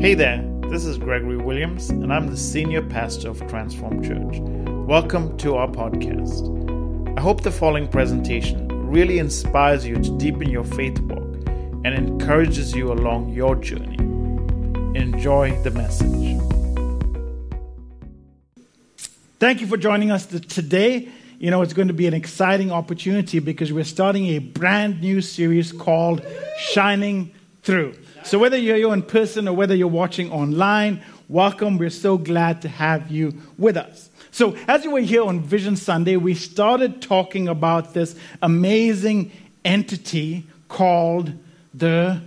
Hey there, this is Gregory Williams, and I'm the senior pastor of Transform Church. Welcome to our podcast. I hope the following presentation really inspires you to deepen your faith walk and encourages you along your journey. Enjoy the message. Thank you for joining us today. You know, it's going to be an exciting opportunity because we're starting a brand new series called Shining Through. So, whether you're here in person or whether you're watching online, welcome. We're so glad to have you with us. So, as you were here on Vision Sunday, we started talking about this amazing entity called the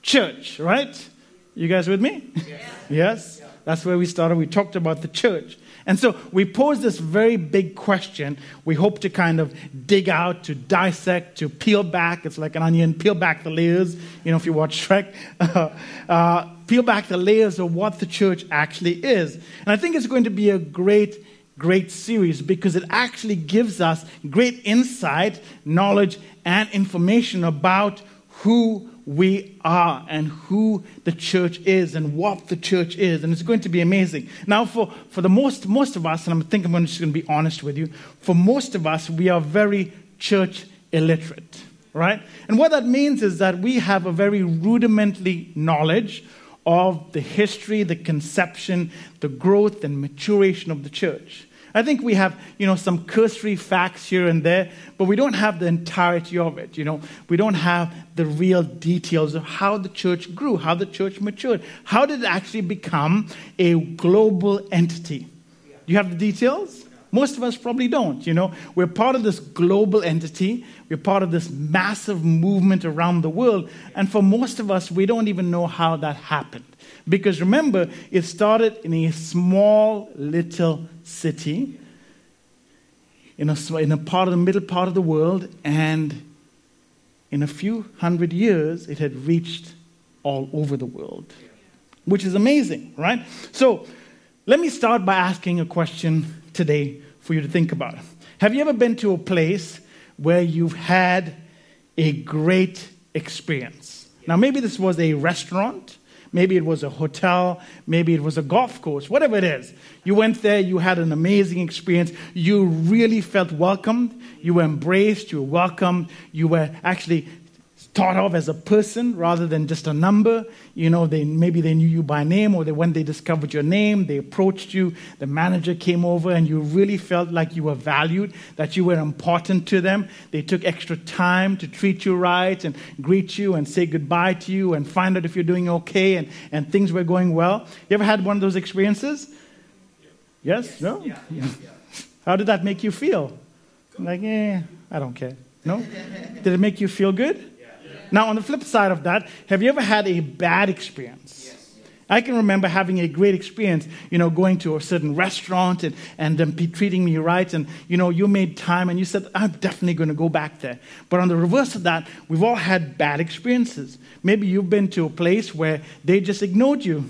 church, right? You guys with me? Yes. yes? That's where we started. We talked about the church. And so we pose this very big question. We hope to kind of dig out, to dissect, to peel back. It's like an onion, peel back the layers. You know, if you watch Shrek, uh, peel back the layers of what the church actually is. And I think it's going to be a great great series because it actually gives us great insight, knowledge, and information about who we are and who the church is and what the church is. And it's going to be amazing. Now, for, for the most, most of us, and I'm thinking I'm just going to be honest with you, for most of us, we are very church illiterate, right? And what that means is that we have a very rudimentary knowledge of the history, the conception, the growth, and maturation of the church. I think we have, you know, some cursory facts here and there, but we don't have the entirety of it. You know, we don't have the real details of how the church grew, how the church matured, how did it actually become a global entity. Do you have the details? Most of us probably don't. You know, we're part of this global entity. We're part of this massive movement around the world, and for most of us, we don't even know how that happened. Because remember, it started in a small little city in a, in a part of the middle part of the world, and in a few hundred years, it had reached all over the world, which is amazing, right? So, let me start by asking a question today for you to think about. Have you ever been to a place where you've had a great experience? Now, maybe this was a restaurant, Maybe it was a hotel, maybe it was a golf course, whatever it is. You went there, you had an amazing experience, you really felt welcomed, you were embraced, you were welcomed, you were actually thought of as a person rather than just a number. You know, they, maybe they knew you by name, or they, when they discovered your name, they approached you, the manager came over, and you really felt like you were valued, that you were important to them. They took extra time to treat you right and greet you and say goodbye to you and find out if you're doing okay and, and things were going well. You ever had one of those experiences? Yes? yes. No? Yeah, yeah, yeah. How did that make you feel? Like, eh, I don't care. No? Did it make you feel good? Now, on the flip side of that, have you ever had a bad experience? Yes. I can remember having a great experience, you know, going to a certain restaurant and, and them be treating me right. And, you know, you made time and you said, I'm definitely going to go back there. But on the reverse of that, we've all had bad experiences. Maybe you've been to a place where they just ignored you.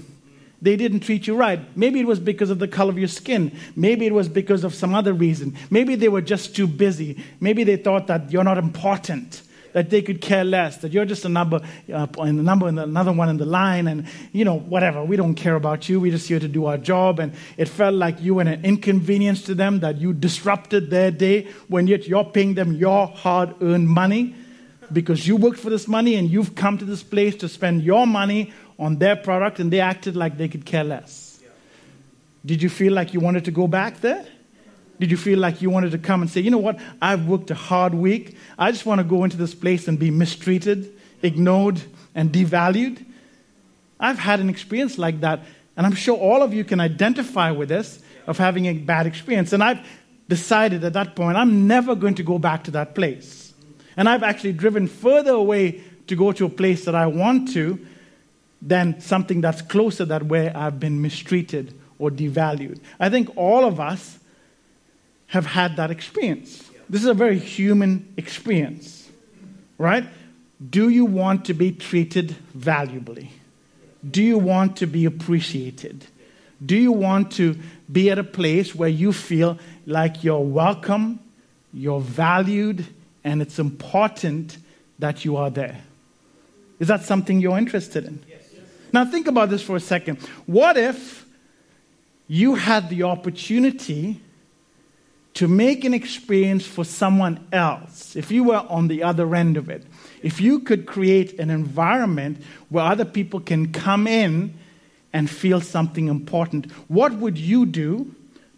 They didn't treat you right. Maybe it was because of the color of your skin. Maybe it was because of some other reason. Maybe they were just too busy. Maybe they thought that you're not important that they could care less, that you're just a number, uh, a number and another one in the line, and you know, whatever. We don't care about you. We're just here to do our job. And it felt like you were an inconvenience to them, that you disrupted their day when yet you're paying them your hard earned money because you worked for this money and you've come to this place to spend your money on their product, and they acted like they could care less. Did you feel like you wanted to go back there? Did you feel like you wanted to come and say, you know what, I've worked a hard week. I just want to go into this place and be mistreated, ignored, and devalued? I've had an experience like that, and I'm sure all of you can identify with this of having a bad experience. And I've decided at that point, I'm never going to go back to that place. And I've actually driven further away to go to a place that I want to than something that's closer that where I've been mistreated or devalued. I think all of us have had that experience. This is a very human experience, right? Do you want to be treated valuably? Do you want to be appreciated? Do you want to be at a place where you feel like you're welcome, you're valued, and it's important that you are there? Is that something you're interested in? Now, think about this for a second. What if you had the opportunity to make an experience for someone else, if you were on the other end of it, if you could create an environment where other people can come in and feel something important, what would you do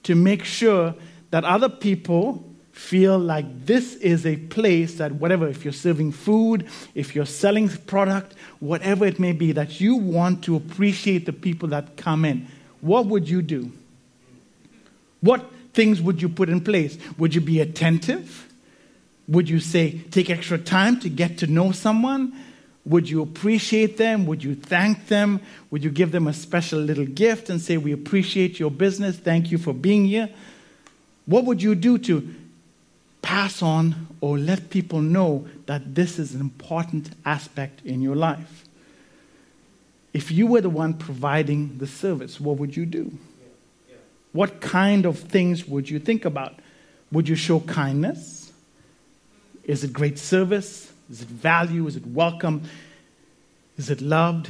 to make sure that other people feel like this is a place that whatever if you're serving food if you're selling product whatever it may be that you want to appreciate the people that come in? What would you do? What things would you put in place? Would you be attentive? Would you say, take extra time to get to know someone? Would you appreciate them? Would you thank them? Would you give them a special little gift and say, We appreciate your business. Thank you for being here? What would you do to pass on or let people know that this is an important aspect in your life? If you were the one providing the service, what would you do? What kind of things would you think about? Would you show kindness? Is it great service? Is it value? Is it welcome? Is it loved?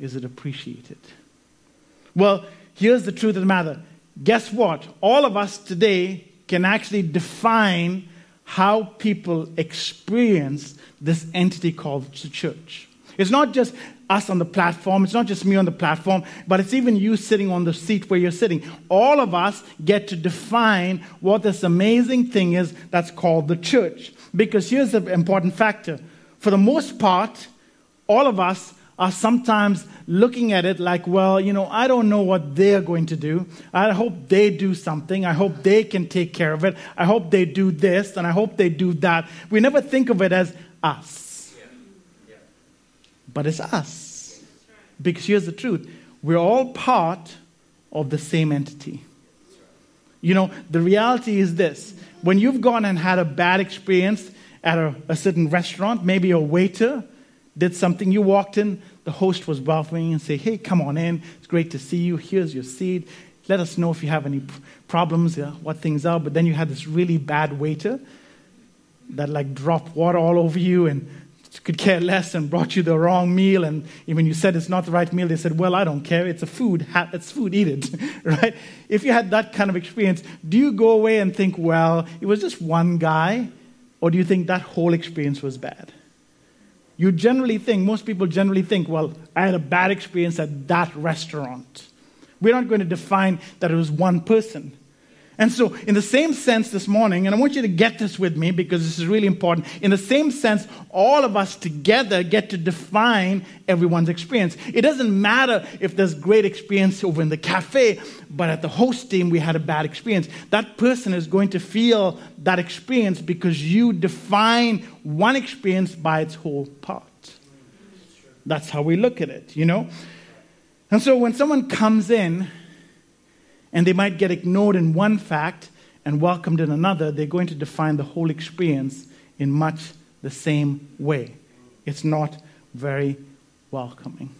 Is it appreciated? Well, here's the truth of the matter. Guess what? All of us today can actually define how people experience this entity called the church. It's not just us on the platform. It's not just me on the platform, but it's even you sitting on the seat where you're sitting. All of us get to define what this amazing thing is that's called the church. Because here's the important factor for the most part, all of us are sometimes looking at it like, well, you know, I don't know what they're going to do. I hope they do something. I hope they can take care of it. I hope they do this and I hope they do that. We never think of it as us but it's us. Because here's the truth we're all part of the same entity. You know, the reality is this when you've gone and had a bad experience at a, a certain restaurant, maybe a waiter did something, you walked in, the host was welcoming and say, Hey, come on in. It's great to see you. Here's your seat. Let us know if you have any problems, yeah, what things are. But then you had this really bad waiter that like dropped water all over you and could care less and brought you the wrong meal. And when you said it's not the right meal, they said, Well, I don't care. It's a food. It's food. Eat it. right? If you had that kind of experience, do you go away and think, Well, it was just one guy? Or do you think that whole experience was bad? You generally think, most people generally think, Well, I had a bad experience at that restaurant. We're not going to define that it was one person. And so, in the same sense this morning, and I want you to get this with me because this is really important. In the same sense, all of us together get to define everyone's experience. It doesn't matter if there's great experience over in the cafe, but at the host team we had a bad experience. That person is going to feel that experience because you define one experience by its whole part. That's how we look at it, you know? And so, when someone comes in, and they might get ignored in one fact and welcomed in another, they're going to define the whole experience in much the same way. It's not very welcoming.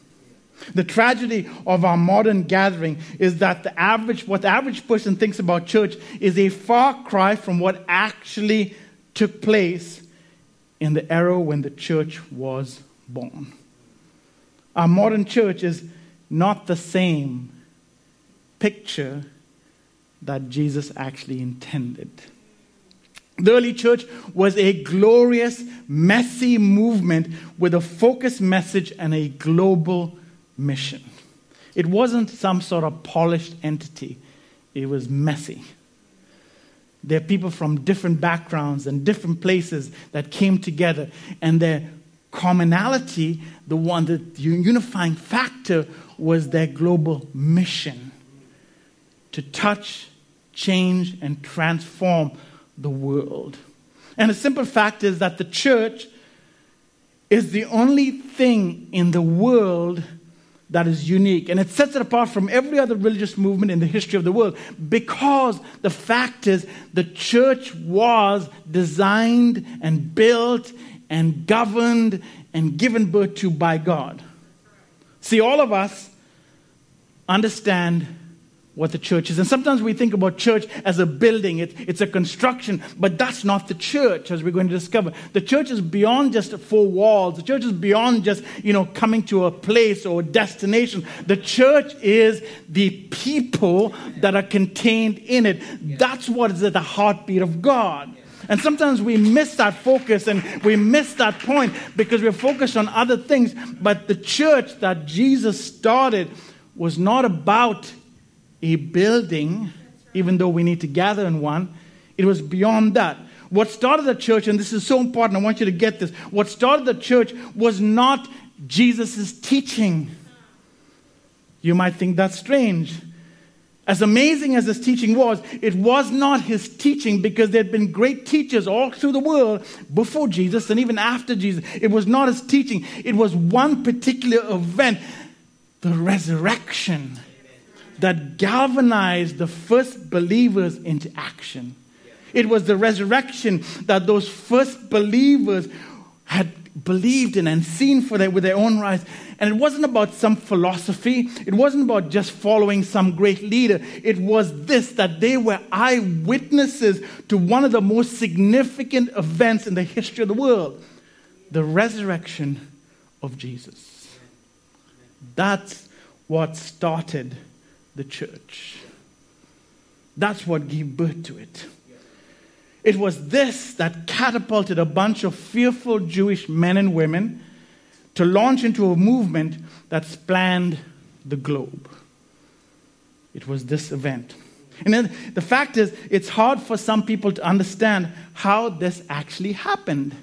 The tragedy of our modern gathering is that the average, what the average person thinks about church is a far cry from what actually took place in the era when the church was born. Our modern church is not the same picture that Jesus actually intended. The early church was a glorious, messy movement with a focused message and a global mission. It wasn't some sort of polished entity, it was messy. There are people from different backgrounds and different places that came together, and their commonality, the one, the unifying factor, was their global mission to touch, change, and transform the world. And the simple fact is that the church is the only thing in the world that is unique. And it sets it apart from every other religious movement in the history of the world because the fact is the church was designed and built and governed and given birth to by God. See, all of us understand what the church is. And sometimes we think about church as a building, it, it's a construction, but that's not the church, as we're going to discover. The church is beyond just four walls, the church is beyond just, you know, coming to a place or a destination. The church is the people that are contained in it. That's what is at the heartbeat of God. And sometimes we miss that focus and we miss that point because we're focused on other things. But the church that Jesus started was not about a building, even though we need to gather in one. It was beyond that. What started the church, and this is so important, I want you to get this. What started the church was not Jesus' teaching. You might think that's strange. As amazing as his teaching was, it was not his teaching because there had been great teachers all through the world before Jesus and even after Jesus. It was not his teaching, it was one particular event the resurrection that galvanized the first believers into action. It was the resurrection that those first believers had believed in and seen for their, with their own eyes. And it wasn't about some philosophy. It wasn't about just following some great leader. It was this that they were eyewitnesses to one of the most significant events in the history of the world the resurrection of Jesus. That's what started the church. That's what gave birth to it. It was this that catapulted a bunch of fearful Jewish men and women to launch into a movement that spanned the globe. It was this event. And then the fact is, it's hard for some people to understand how this actually happened.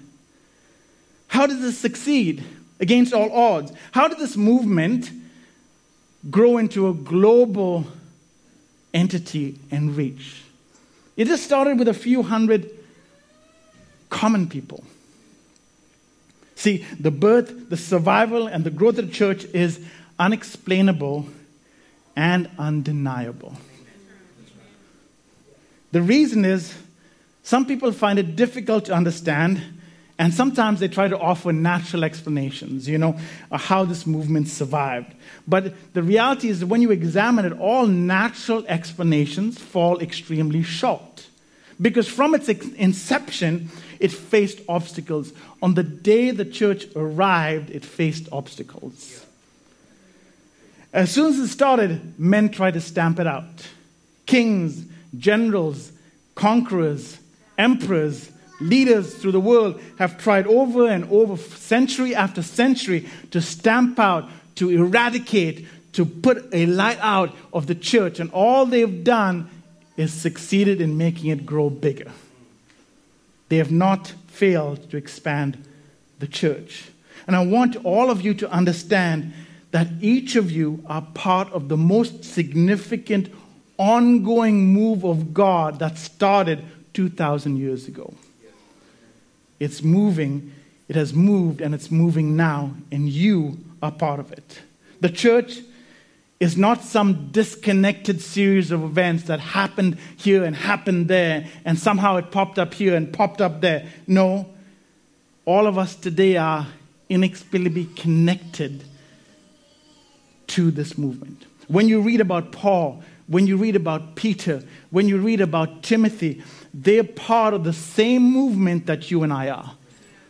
How did this succeed against all odds? How did this movement grow into a global entity and reach. It just started with a few hundred common people. See, the birth, the survival, and the growth of the church is unexplainable and undeniable. The reason is some people find it difficult to understand and sometimes they try to offer natural explanations, you know, uh, how this movement survived. But the reality is that when you examine it, all natural explanations fall extremely short. Because from its inception, it faced obstacles. On the day the church arrived, it faced obstacles. As soon as it started, men tried to stamp it out. Kings, generals, conquerors, emperors, leaders through the world have tried over and over, century after century, to stamp out, to eradicate, to put a light out of the church. And all they've done is succeeded in making it grow bigger. They have not failed to expand the church. And I want all of you to understand that each of you are part of the most significant ongoing move of God that started 2,000 years ago. It's moving, it has moved, and it's moving now, and you are part of it. The church is not some disconnected series of events that happened here and happened there, and somehow it popped up here and popped up there. No, all of us today are inexplicably connected to this movement. When you read about Paul, when you read about Peter, when you read about Timothy, they're part of the same movement that you and I are.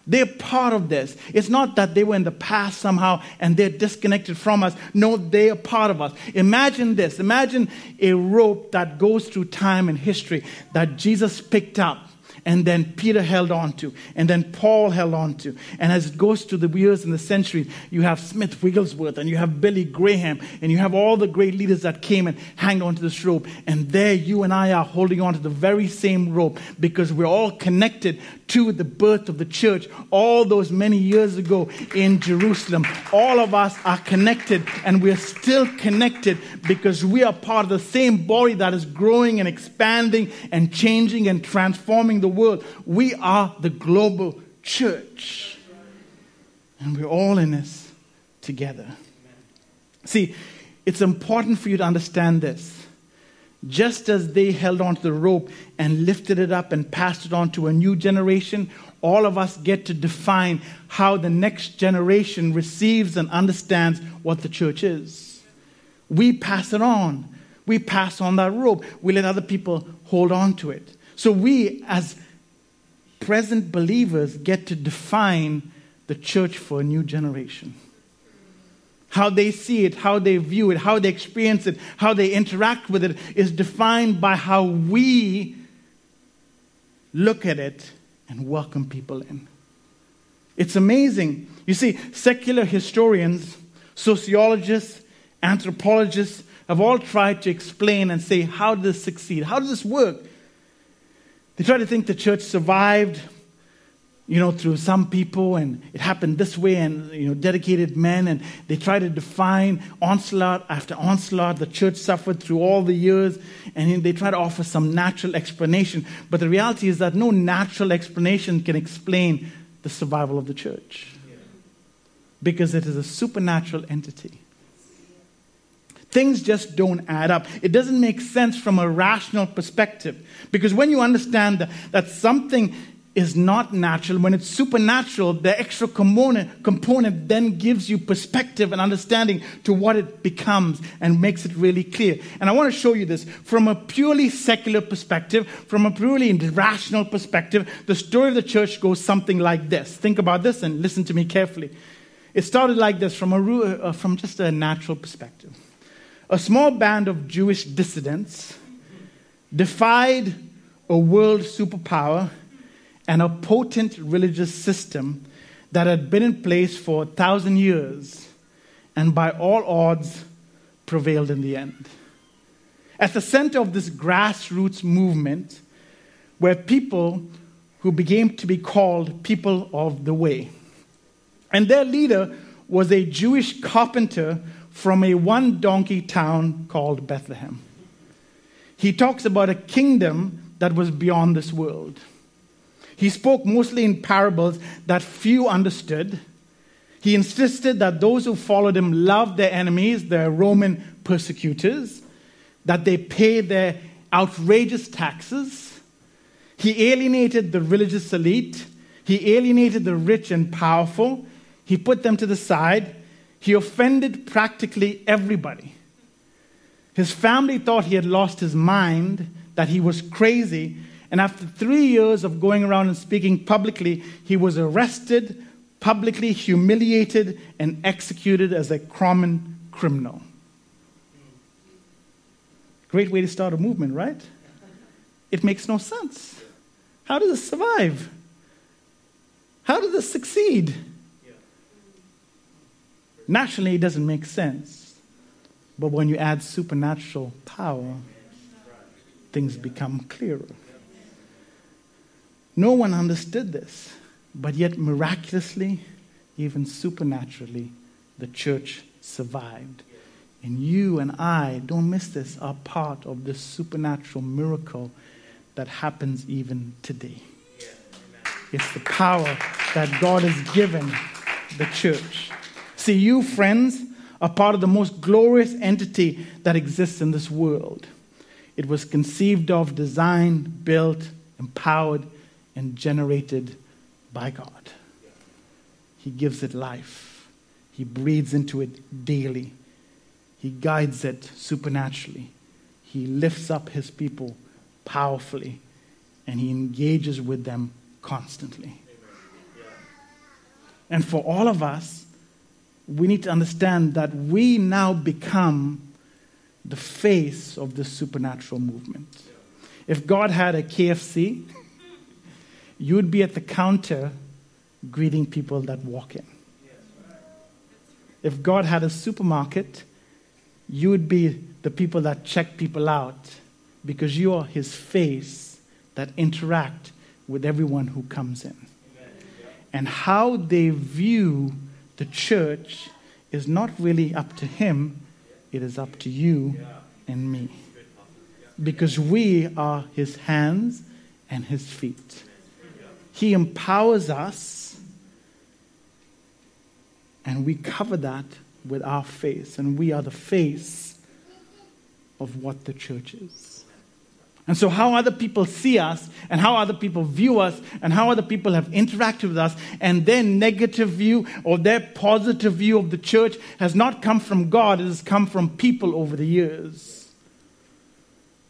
They're part of this. It's not that they were in the past somehow and they're disconnected from us. No, they are part of us. Imagine this. Imagine a rope that goes through time and history that Jesus picked up and then Peter held on to, and then Paul held on to. And as it goes through the years and the centuries, you have Smith Wigglesworth, and you have Billy Graham, and you have all the great leaders that came and hang on to this rope. And there you and I are holding on to the very same rope because we're all connected to the birth of the church all those many years ago in Jerusalem. All of us are connected, and we're still connected because we are part of the same body that is growing and expanding and changing and transforming the world. We are the global church. And we're all in this together. See, it's important for you to understand this. Just as they held onto the rope and lifted it up and passed it on to a new generation, all of us get to define how the next generation receives and understands what the church is. We pass it on. We pass on that rope. We let other people hold on to it. So we, as present believers, get to define the church for a new generation. How they see it, how they view it, how they experience it, how they interact with it is defined by how we look at it and welcome people in. It's amazing. You see, secular historians, sociologists, anthropologists have all tried to explain and say, how does this succeed? How does this work? They try to think the church survived, you know, through some people and it happened this way and, you know, dedicated men and they try to define onslaught after onslaught. The church suffered through all the years and they try to offer some natural explanation. But the reality is that no natural explanation can explain the survival of the church because it is a supernatural entity. Things just don't add up. It doesn't make sense from a rational perspective. Because when you understand that, something is not natural, when it's supernatural, the extra component, component then gives you perspective and understanding to what it becomes and makes it really clear. And I want to show you this from a purely secular perspective, from a purely rational perspective. The story of the church goes something like this. Think about this and listen to me carefully. It started like this from, a, uh, from just a natural perspective a small band of Jewish dissidents defied a world superpower and a potent religious system that had been in place for a thousand years and by all odds prevailed in the end. At the center of this grassroots movement were people who began to be called people of the way. And their leader was a Jewish carpenter from a one donkey town called Bethlehem. He talks about a kingdom that was beyond this world. He spoke mostly in parables that few understood. He insisted that those who followed him loved their enemies, their Roman persecutors, that they pay their outrageous taxes. He alienated the religious elite. He alienated the rich and powerful. He put them to the side he offended practically everybody. His family thought he had lost his mind, that he was crazy, and after three years of going around and speaking publicly, he was arrested, publicly humiliated, and executed as a common criminal. Great way to start a movement, right? It makes no sense. How does this survive? How does this succeed? Naturally, it doesn't make sense. But when you add supernatural power, things become clearer. No one understood this, but yet miraculously, even supernaturally, the church survived. And you and I, don't miss this, are part of this supernatural miracle that happens even today. It's the power that God has given the church. See, you, friends, are part of the most glorious entity that exists in this world. It was conceived of, designed, built, empowered, and generated by God. He gives it life, He breathes into it daily, He guides it supernaturally, He lifts up His people powerfully, and He engages with them constantly. And for all of us, we need to understand that we now become the face of this supernatural movement. If God had a KFC, you would be at the counter greeting people that walk in. If God had a supermarket, you would be the people that check people out because you are his face that interact with everyone who comes in. And how they view the church is not really up to him, it is up to you and me. Because we are his hands and his feet. He empowers us, and we cover that with our face, and we are the face of what the church is. And so, how other people see us, and how other people view us, and how other people have interacted with us, and their negative view or their positive view of the church has not come from God, it has come from people over the years.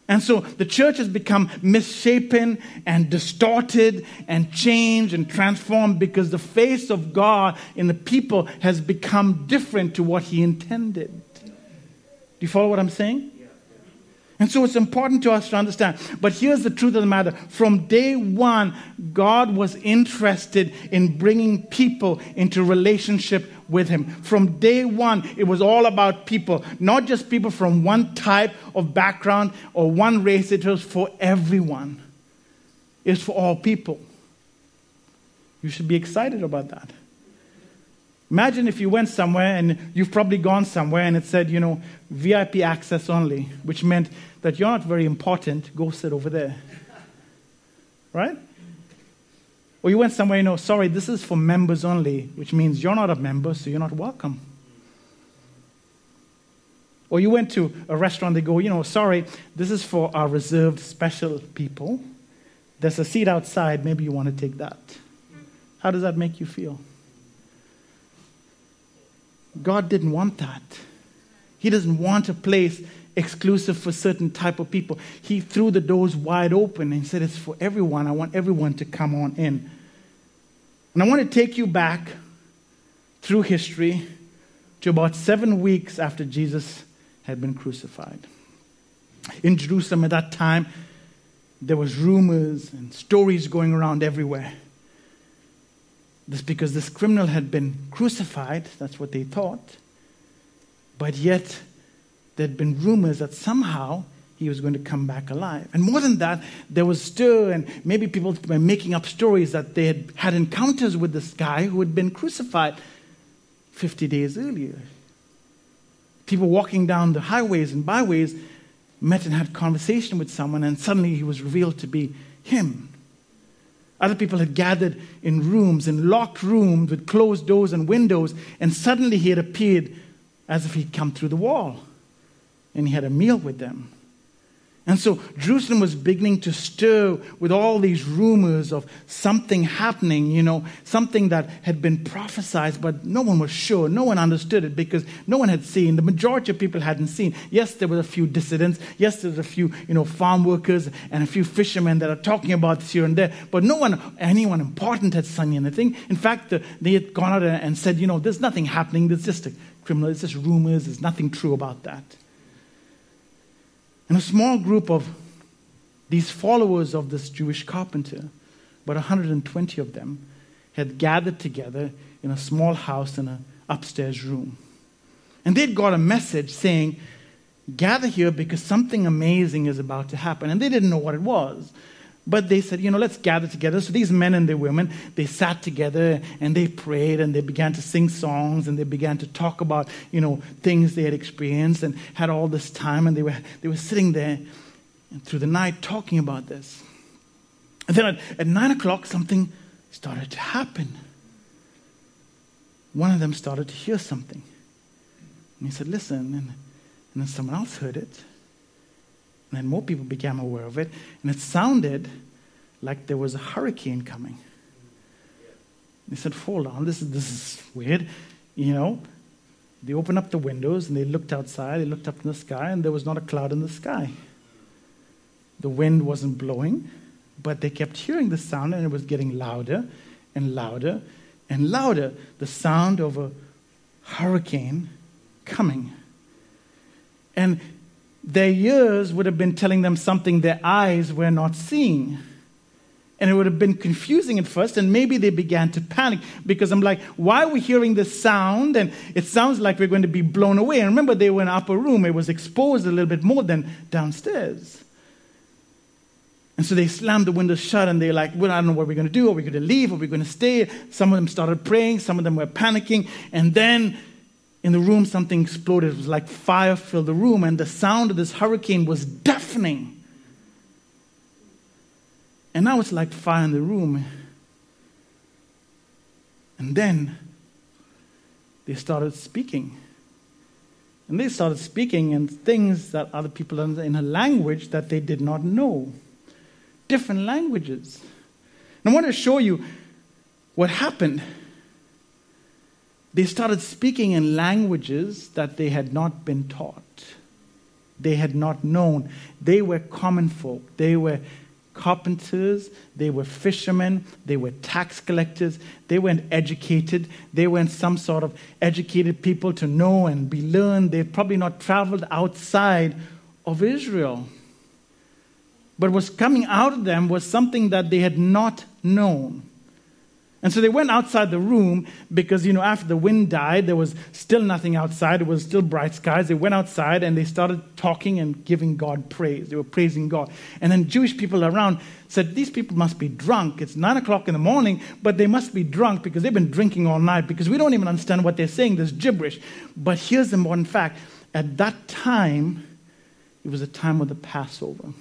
And so the church has become misshapen and distorted and changed and transformed because the face of God in the people has become different to what He intended. Do you follow what I'm saying? And so it's important to us to understand. But here's the truth of the matter. From day one, God was interested in bringing people into relationship with Him. From day one, it was all about people, not just people from one type of background or one race, it was for everyone. It's for all people. You should be excited about that. Imagine if you went somewhere and you've probably gone somewhere and it said, you know, VIP access only, which meant that you're not very important, go sit over there. Right? Or you went somewhere, you know, sorry, this is for members only, which means you're not a member, so you're not welcome. Or you went to a restaurant, they go, you know, sorry, this is for our reserved special people. There's a seat outside, maybe you want to take that. How does that make you feel? God didn't want that. He doesn't want a place exclusive for certain type of people. He threw the doors wide open and said it's for everyone. I want everyone to come on in. And I want to take you back through history to about 7 weeks after Jesus had been crucified. In Jerusalem at that time, there was rumors and stories going around everywhere this because this criminal had been crucified, that's what they thought. But yet, there'd been rumors that somehow he was going to come back alive. And more than that, there was stir, and maybe people were making up stories that they had had encounters with this guy who had been crucified 50 days earlier. People walking down the highways and byways met and had conversation with someone, and suddenly he was revealed to be him. Other people had gathered in rooms, in locked rooms with closed doors and windows, and suddenly he had appeared as if he'd come through the wall. And he had a meal with them. And so Jerusalem was beginning to stir with all these rumors of something happening, you know, something that had been prophesied, but no one was sure. No one understood it because no one had seen. The majority of people hadn't seen. Yes, there were a few dissidents. Yes, there was a few, you know, farm workers and a few fishermen that are talking about this here and there. But no one, anyone important had seen anything. In fact, they had gone out and said, you know, there's nothing happening. There's just a criminal. It's just rumors. There's nothing true about that. And a small group of these followers of this Jewish carpenter, about 120 of them, had gathered together in a small house in an upstairs room. And they'd got a message saying, Gather here because something amazing is about to happen. And they didn't know what it was. But they said, you know, let's gather together. So these men and their women, they sat together and they prayed and they began to sing songs and they began to talk about, you know, things they had experienced and had all this time. And they were, they were sitting there through the night talking about this. And then at, at nine o'clock, something started to happen. One of them started to hear something. And he said, listen. And, and then someone else heard it. And then more people became aware of it, and it sounded like there was a hurricane coming. They said, Hold on, this is, this is weird. You know, they opened up the windows and they looked outside, they looked up in the sky, and there was not a cloud in the sky. The wind wasn't blowing, but they kept hearing the sound, and it was getting louder and louder and louder the sound of a hurricane coming. And their ears would have been telling them something their eyes were not seeing. And it would have been confusing at first, and maybe they began to panic because I'm like, why are we hearing this sound? And it sounds like we're going to be blown away. And remember, they were in upper room, it was exposed a little bit more than downstairs. And so they slammed the windows shut and they're like, well, I don't know what we're going to do. Are we going to leave? Are we going to stay? Some of them started praying, some of them were panicking. And then in the room, something exploded. It was like fire filled the room, and the sound of this hurricane was deafening. And now it's like fire in the room. And then they started speaking. And they started speaking in things that other people in a language that they did not know. Different languages. And I want to show you what happened they started speaking in languages that they had not been taught. they had not known. They were common folk. They were carpenters, they were fishermen, they were tax collectors, they weren't educated, they weren't some sort of educated people to know and be learned. They probably not traveled outside of Israel. But what's coming out of them was something that they had not known. And so they went outside the room because, you know, after the wind died, there was still nothing outside. It was still bright skies. They went outside and they started talking and giving God praise. They were praising God. And then Jewish people around said, These people must be drunk. It's nine o'clock in the morning, but they must be drunk because they've been drinking all night because we don't even understand what they're saying. There's gibberish. But here's the important fact at that time, it was a time of the Passover.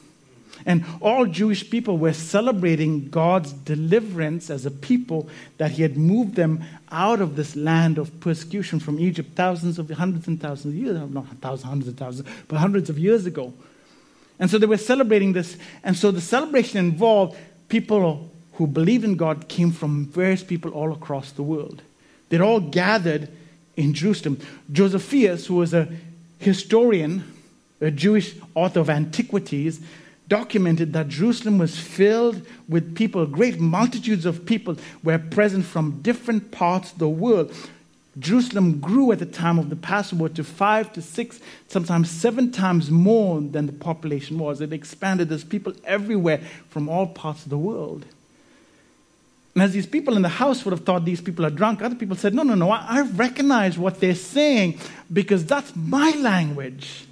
And all Jewish people were celebrating God's deliverance as a people that He had moved them out of this land of persecution from Egypt thousands of hundreds and thousands of years, not thousands, hundreds of thousands, but hundreds of years ago. And so they were celebrating this. And so the celebration involved people who believed in God came from various people all across the world. They'd all gathered in Jerusalem. Josephus, who was a historian, a Jewish author of antiquities, documented that Jerusalem was filled with people, great multitudes of people were present from different parts of the world. Jerusalem grew at the time of the Passover to five to six, sometimes seven times more than the population was. It expanded. There's people everywhere from all parts of the world. And as these people in the house would have thought these people are drunk, other people said, No, no, no, I, I recognize what they're saying because that's my language.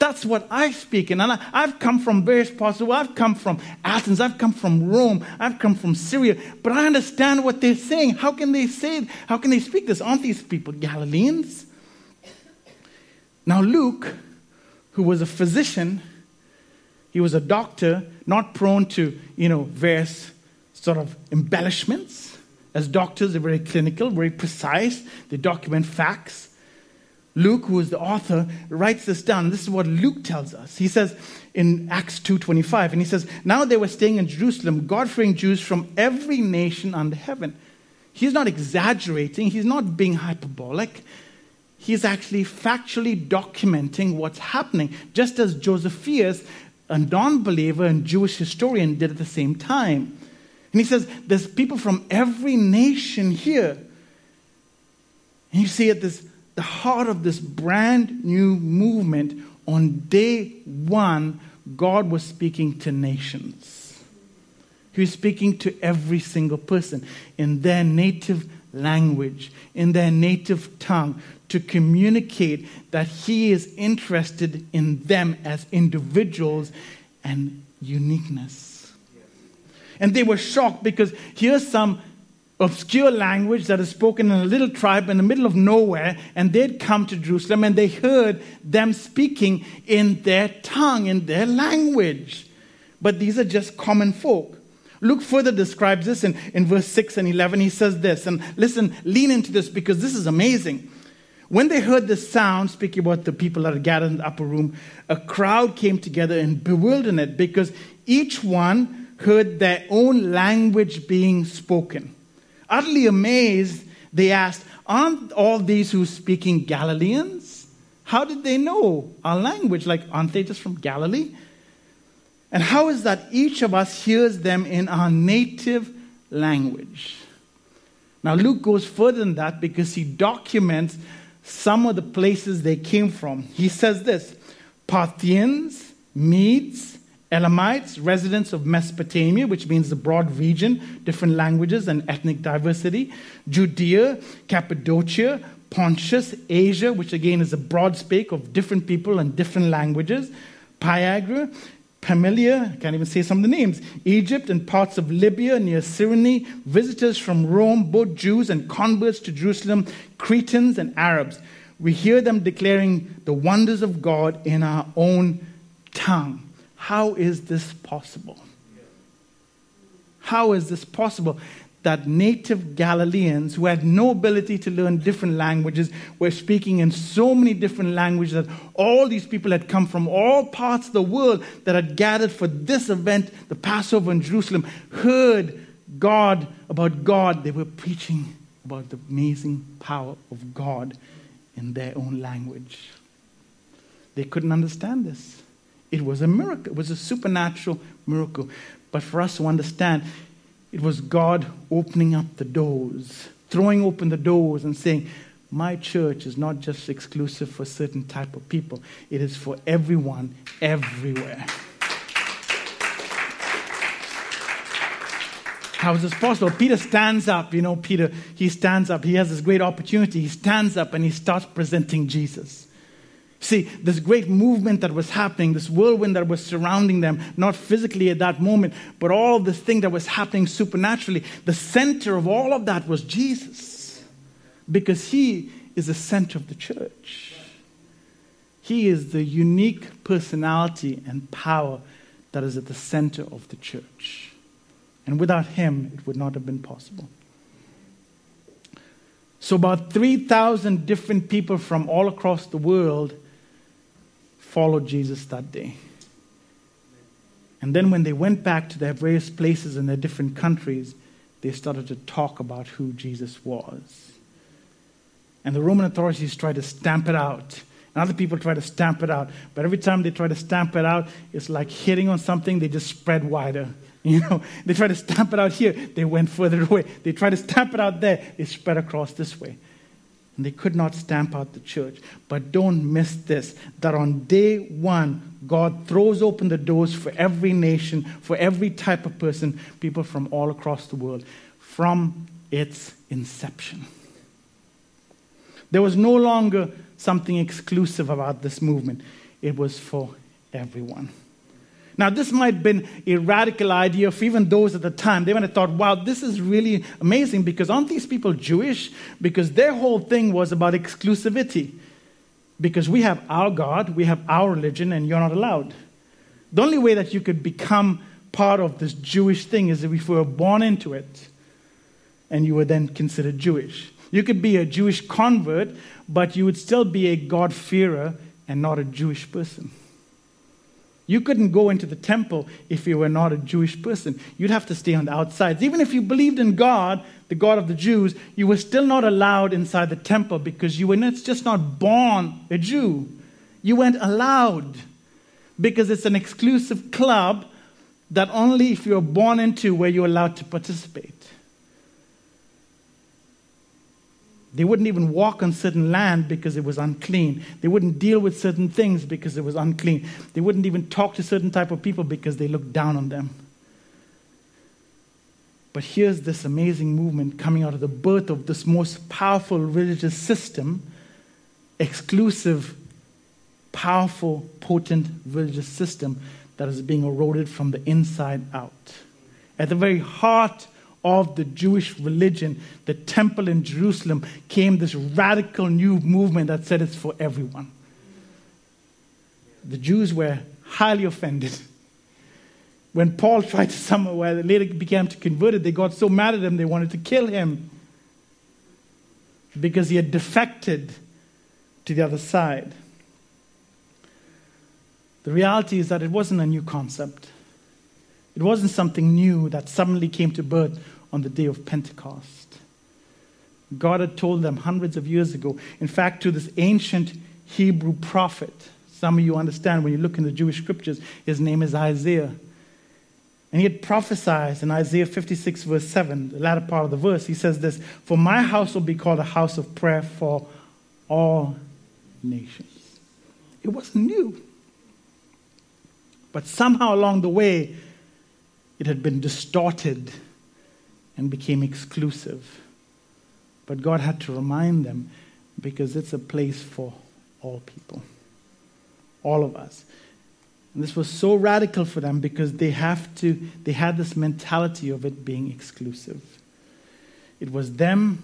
That's what I speak in. And I, have come from various parts of the world. I've come from Athens. I've come from Rome. I've come from Syria. But I understand what they're saying. How can they say? How can they speak this? Aren't these people Galileans? Now, Luke, who was a physician, he was a doctor, not prone to, you know, various sort of embellishments. As doctors, they're very clinical, very precise. They document facts. Luke, who is the author, writes this down. This is what Luke tells us. He says in Acts 2.25, and he says, Now they were staying in Jerusalem, God-fearing Jews from every nation under heaven. He's not exaggerating. He's not being hyperbolic. He's actually factually documenting what's happening, just as Josephus, a non-believer and Jewish historian, did at the same time. And he says, There's people from every nation here. And you see at this the heart of this brand new movement, on day one, God was speaking to nations. He was speaking to every single person in their native language, in their native tongue, to communicate that He is interested in them as individuals and uniqueness. And they were shocked because here's some obscure language that is spoken in a little tribe in the middle of nowhere, and they'd come to Jerusalem and they heard them speaking in their tongue, in their language. But these are just common folk. Luke further describes this in, in verse 6 and 11. He says this, and listen, lean into this because this is amazing. When they heard the sound, speaking about the people that had gathered in the upper room, a crowd came together in bewilderment because each one heard their own language being spoken. Utterly amazed, they asked, Aren't all these who speaking Galileans? How did they know our language? Like, aren't they just from Galilee? And how is that each of us hears them in our native language? Now, Luke goes further than that because he documents some of the places they came from. He says this Parthians, Medes, Elamites, residents of Mesopotamia, which means the broad region, different languages and ethnic diversity, Judea, Cappadocia, Pontus, Asia, which again is a broad spake of different people and different languages, Phrygia, Pamelia, I can't even say some of the names, Egypt and parts of Libya near Cyrene, visitors from Rome, both Jews and converts to Jerusalem, Cretans and Arabs. We hear them declaring the wonders of God in our own tongue. How is this possible? How is this possible that native Galileans who had no ability to learn different languages were speaking in so many different languages that all these people had come from all parts of the world that had gathered for this event, the Passover in Jerusalem, heard God about God. They were preaching about the amazing power of God in their own language. They couldn't understand this. It was a miracle, it was a supernatural miracle. But for us to understand, it was God opening up the doors, throwing open the doors and saying, My church is not just exclusive for certain type of people, it is for everyone, everywhere. How is this possible? Peter stands up. You know, Peter, he stands up. He has this great opportunity. He stands up and he starts presenting Jesus. See, this great movement that was happening, this whirlwind that was surrounding them, not physically at that moment, but all this thing that was happening supernaturally, the center of all of that was Jesus. Because he is the center of the church. He is the unique personality and power that is at the center of the church. And without him, it would not have been possible. So, about 3,000 different people from all across the world followed Jesus that day. And then, when they went back to their various places in their different countries, they started to talk about who Jesus was. And the Roman authorities tried to stamp it out. And other people try to stamp it out. But every time they try to stamp it out, it's like hitting on something, they just spread wider. You know, they try to stamp it out here, they went further away. They try to stamp it out there, they spread across this way. And they could not stamp out the church. But don't miss this that on day one, God throws open the doors for every nation, for every type of person, people from all across the world, from its inception. There was no longer something exclusive about this movement, it was for everyone. Now, this might have been a radical idea for even those at the time. They might have thought, wow, this is really amazing because aren't these people Jewish? Because their whole thing was about exclusivity. Because we have our God, we have our religion, and you're not allowed. The only way that you could become part of this Jewish thing is if you were born into it and you were then considered Jewish. You could be a Jewish convert, but you would still be a God-fearer and not a Jewish person. You couldn't go into the temple if you were not a Jewish person. You'd have to stay on the outsides. Even if you believed in God, the God of the Jews, you were still not allowed inside the temple because you were not, just not born a Jew. You weren't allowed because it's an exclusive club that only if you're born into where you're allowed to participate. They wouldn't even walk on certain land because it was unclean. They wouldn't deal with certain things because it was unclean. They wouldn't even talk to certain type of people because they looked down on them. But here's this amazing movement coming out of the birth of this most powerful religious system, exclusive, powerful, potent religious system that is being eroded from the inside out. At the very heart of the Jewish religion, the temple in Jerusalem, came this radical new movement that said it's for everyone. The Jews were highly offended. When Paul tried to somewhere, they later began to convert it, they got so mad at him they wanted to kill him because he had defected to the other side. The reality is that it wasn't a new concept. It wasn't something new that suddenly came to birth on the day of Pentecost. God had told them hundreds of years ago. In fact, to this ancient Hebrew prophet, some of you understand when you look in the Jewish scriptures, his name is Isaiah. And he had prophesied in Isaiah 56, verse 7, the latter part of the verse. He says this For my house will be called a house of prayer for all nations. It wasn't new. But somehow along the way, it had been distorted and became exclusive. But God had to remind them because it's a place for all people, all of us. And this was so radical for them because they have to they had this mentality of it being exclusive. It was them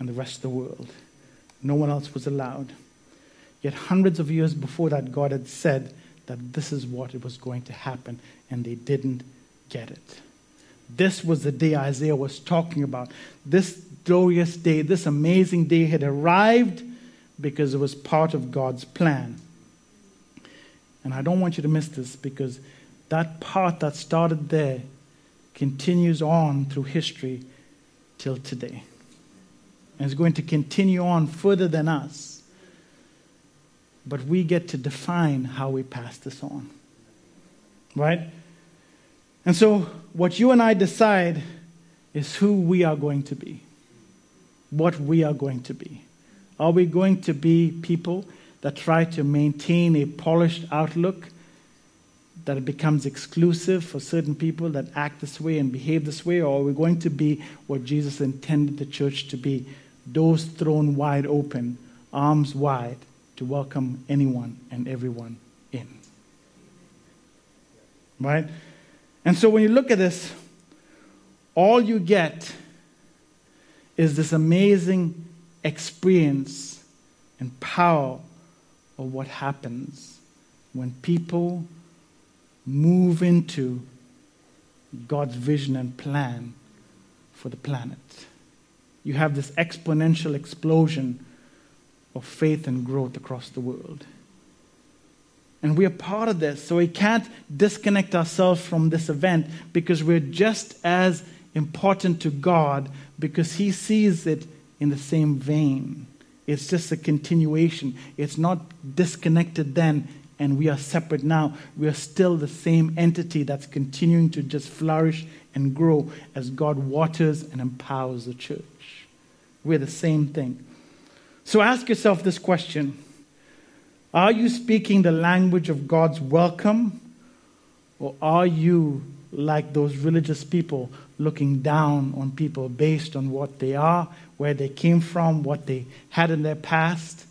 and the rest of the world. No one else was allowed. Yet hundreds of years before that God had said that this is what it was going to happen and they didn't get it. This was the day Isaiah was talking about. This glorious day, this amazing day had arrived because it was part of God's plan. And I don't want you to miss this because that part that started there continues on through history till today. And it's going to continue on further than us. but we get to define how we pass this on. Right? And so, what you and I decide is who we are going to be, what we are going to be. Are we going to be people that try to maintain a polished outlook, that it becomes exclusive for certain people that act this way and behave this way, or are we going to be what Jesus intended the church to be? Doors thrown wide open, arms wide to welcome anyone and everyone in. Right? And so when you look at this, all you get is this amazing experience and power of what happens when people move into God's vision and plan for the planet. You have this exponential explosion of faith and growth across the world. And we are part of this, so we can't disconnect ourselves from this event because we're just as important to God because He sees it in the same vein. It's just a continuation. It's not disconnected then and we are separate now. We are still the same entity that's continuing to just flourish and grow as God waters and empowers the church. We're the same thing. So ask yourself this question Are you speaking the language of God's welcome? Or are you like those religious people looking down on people based on what they are, where they came from, what they had in their past?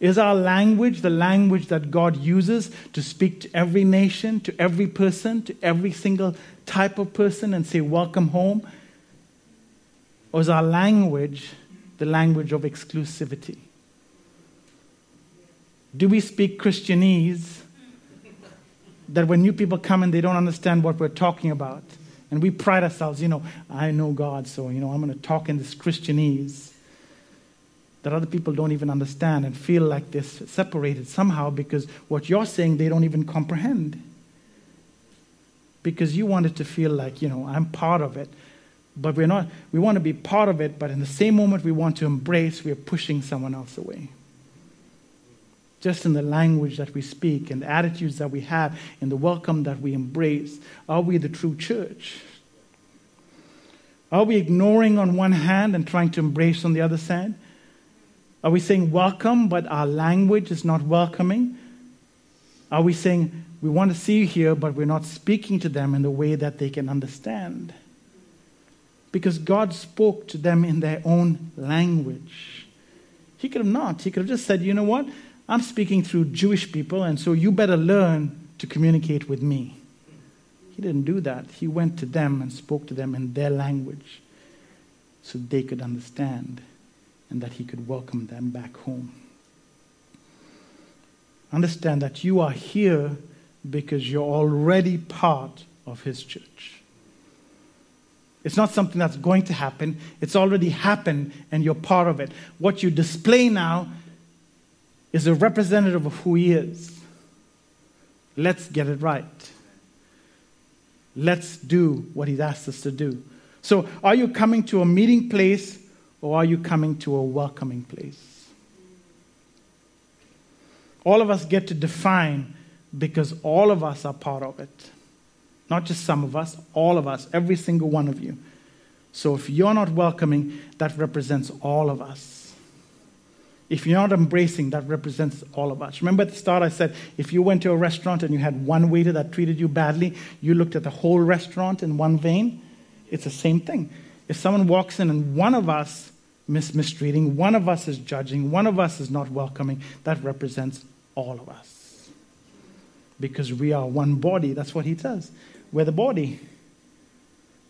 Is our language the language that God uses to speak to every nation, to every person, to every single type of person and say, Welcome home? Or is our language the language of exclusivity? Do we speak Christianese that when new people come and they don't understand what we're talking about, and we pride ourselves, you know, I know God, so, you know, I'm going to talk in this Christianese that other people don't even understand and feel like they're separated somehow because what you're saying they don't even comprehend. Because you want it to feel like, you know, I'm part of it. But we're not, we want to be part of it, but in the same moment we want to embrace, we are pushing someone else away. Just in the language that we speak and the attitudes that we have and the welcome that we embrace, are we the true church? Are we ignoring on one hand and trying to embrace on the other side? Are we saying welcome, but our language is not welcoming? Are we saying we want to see you here, but we're not speaking to them in the way that they can understand? Because God spoke to them in their own language. He could have not. He could have just said, you know what? I'm speaking through Jewish people, and so you better learn to communicate with me. He didn't do that. He went to them and spoke to them in their language so they could understand and that he could welcome them back home. Understand that you are here because you're already part of his church. It's not something that's going to happen. It's already happened and you're part of it. What you display now is a representative of who he is. Let's get it right. Let's do what he's asked us to do. So, are you coming to a meeting place or are you coming to a welcoming place? All of us get to define because all of us are part of it. Not just some of us, all of us, every single one of you. So if you're not welcoming, that represents all of us. If you're not embracing, that represents all of us. Remember at the start, I said if you went to a restaurant and you had one waiter that treated you badly, you looked at the whole restaurant in one vein. It's the same thing. If someone walks in and one of us mis- mistreating, one of us is judging, one of us is not welcoming, that represents all of us. Because we are one body. That's what he says. We're the body.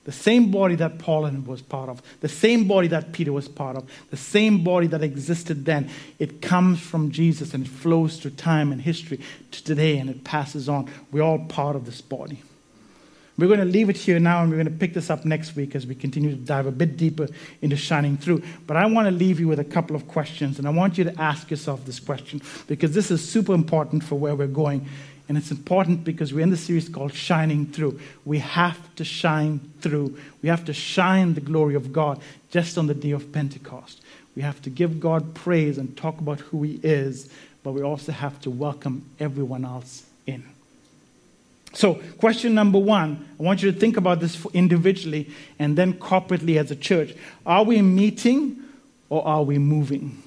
The same body that Paul was part of, the same body that Peter was part of, the same body that existed then. It comes from Jesus and it flows through time and history to today and it passes on. We're all part of this body. We're going to leave it here now and we're going to pick this up next week as we continue to dive a bit deeper into shining through. But I want to leave you with a couple of questions and I want you to ask yourself this question because this is super important for where we're going. And it's important because we're in the series called Shining Through. We have to shine through. We have to shine the glory of God just on the day of Pentecost. We have to give God praise and talk about who He is but we also have to welcome everyone else in. So, question number one I want you to think about this individually and then corporately as a church. Are we meeting or are we moving?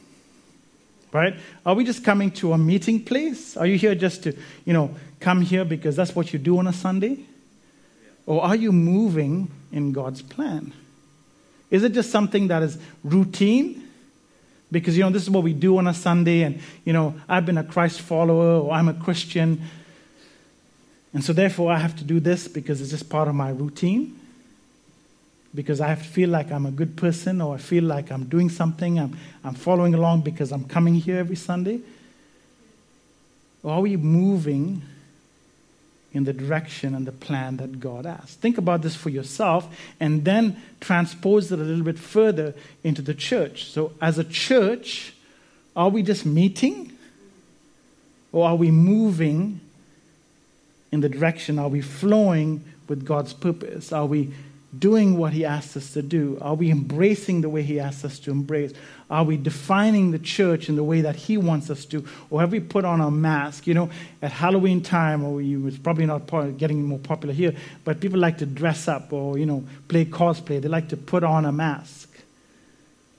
Right? Are we just coming to a meeting place? Are you here just to, you know, come here because that's what you do on a Sunday? Or are you moving in God's plan? Is it just something that is routine? Because, you know, this is what we do on a Sunday, and, you know, I've been a Christ follower or I'm a Christian. And so, therefore, I have to do this because it's just part of my routine. Because I feel like I'm a good person or I feel like I'm doing something. I'm, I'm following along because I'm coming here every Sunday. Or are we moving in the direction and the plan that God has. Think about this for yourself and then transpose it a little bit further into the church. So, as a church, are we just meeting or are we moving in the direction? Are we flowing with God's purpose? Are we doing what He asks us to do? Are we embracing the way He asks us to embrace? Are we defining the church in the way that He wants us to? Or have we put on a mask? You know, at Halloween time, or you, it's probably not getting more popular here, but people like to dress up or, you know, play cosplay. They like to put on a mask.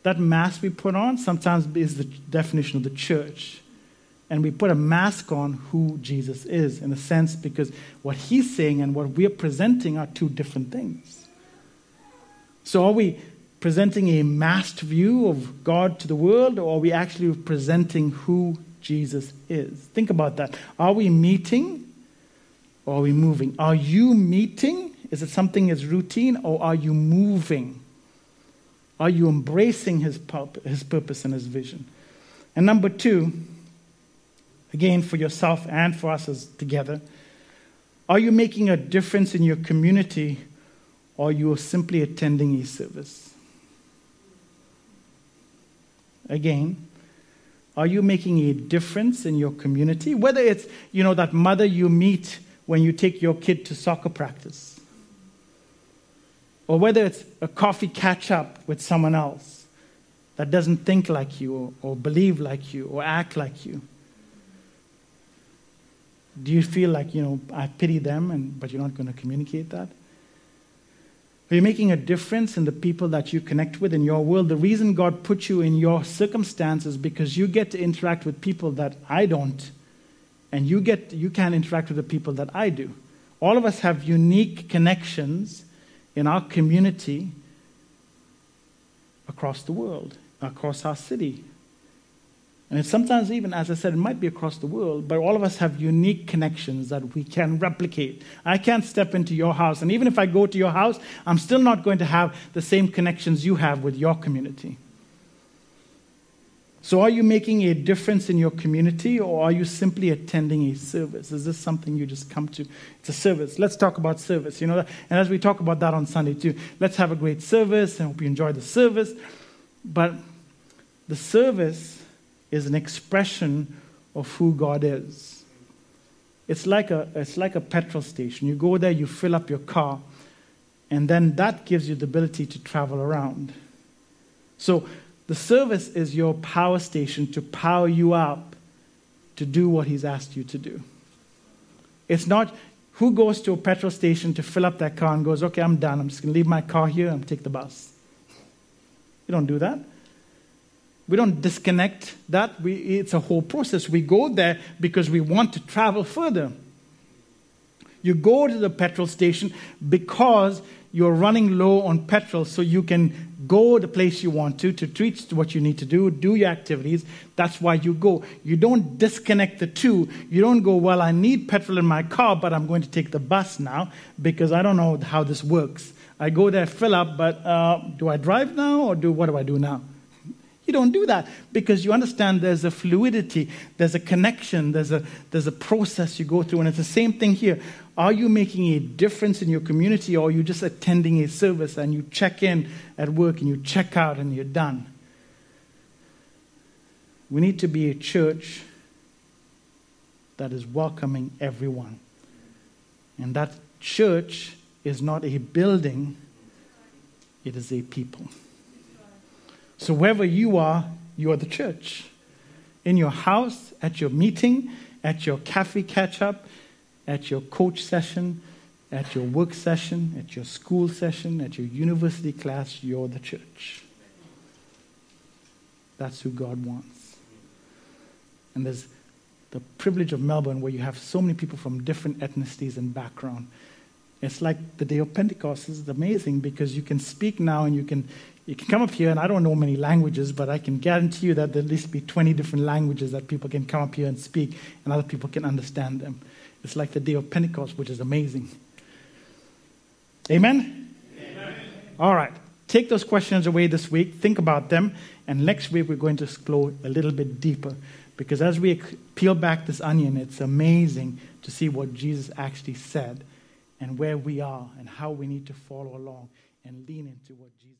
That mask we put on sometimes is the definition of the church. And we put a mask on who Jesus is, in a sense, because what he's saying and what we're presenting are two different things. So are we presenting a masked view of God to the world, or are we actually presenting who Jesus is? Think about that. Are we meeting or are we moving? Are you meeting? Is it something as routine, or are you moving? Are you embracing his, his purpose and his vision? And number two, again, for yourself and for us as together, are you making a difference in your community or you are simply attending a service? again? Are you making a difference in your community? Whether it's, you know, that mother you meet when you take your kid to soccer practice, or whether it's a coffee catch up with someone else that doesn't think like you, or, or believe like you, or act like you. Do you feel like, you know, I pity them, and, but you're not going to communicate that? Are you making a difference in the people that you connect with in your world? The reason God put you in your circumstances because you get to interact with people that I don't, and you get you can interact with the people that I do. All of us have unique connections in our community across the world, across our city, and sometimes, even as I said, it might be across the world, but all of us have unique connections that we can replicate. I can't step into your house, and even if I go to your house, I'm still not going to have the same connections you have with your community. So, are you making a difference in your community, or are you simply attending a service? Is this something you just come to? It's a service. Let's talk about service. You know, and as we talk about that on Sunday too, let's have a great service. I hope you enjoy the service. But the service is an expression of who God is. It's like a, it's like a petrol station. You go there, you fill up your car, and then that gives you the ability to travel around. So the service is your power station to power you up to do what He's asked you to do. It's not who goes to a petrol station to fill up that car and goes, okay, I'm done. I'm just going to leave my car here and take the bus. You don't do that. We don't disconnect that. We, it's a whole process. We go there because we want to travel further. You go to the petrol station because you're running low on petrol, so you can go the place you want to, to reach what you need to do, do your activities. That's why you go. You don't disconnect the two. You don't go, well, I need petrol in my car, but I'm going to take the bus now because I don't know how this works. I go there, fill up, but uh, do I drive now or do what do I do now? You don't do that because you understand there's a fluidity, there's a connection, there's a, there's a process you go through. And it's the same thing here. Are you making a difference in your community or are you just attending a service and you check in at work and you check out and you're done? We need to be a church that is welcoming everyone. And that church is not a building, it is a people. So wherever you are, you are the church. in your house, at your meeting, at your cafe catch up, at your coach session, at your work session, at your school session, at your university class, you're the church. That's who God wants. And there's the privilege of Melbourne where you have so many people from different ethnicities and background. It's like the day of Pentecost is amazing because you can speak now and you can you can come up here and I don't know many languages, but I can guarantee you that there'll at least be 20 different languages that people can come up here and speak and other people can understand them. It's like the day of Pentecost, which is amazing. Amen? Amen? All right. Take those questions away this week, think about them, and next week we're going to explore a little bit deeper. Because as we peel back this onion, it's amazing to see what Jesus actually said and where we are and how we need to follow along and lean into what Jesus.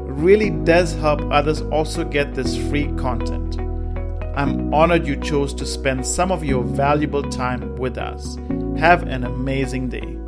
really does help others also get this free content. I'm honored you chose to spend some of your valuable time with us. Have an amazing day.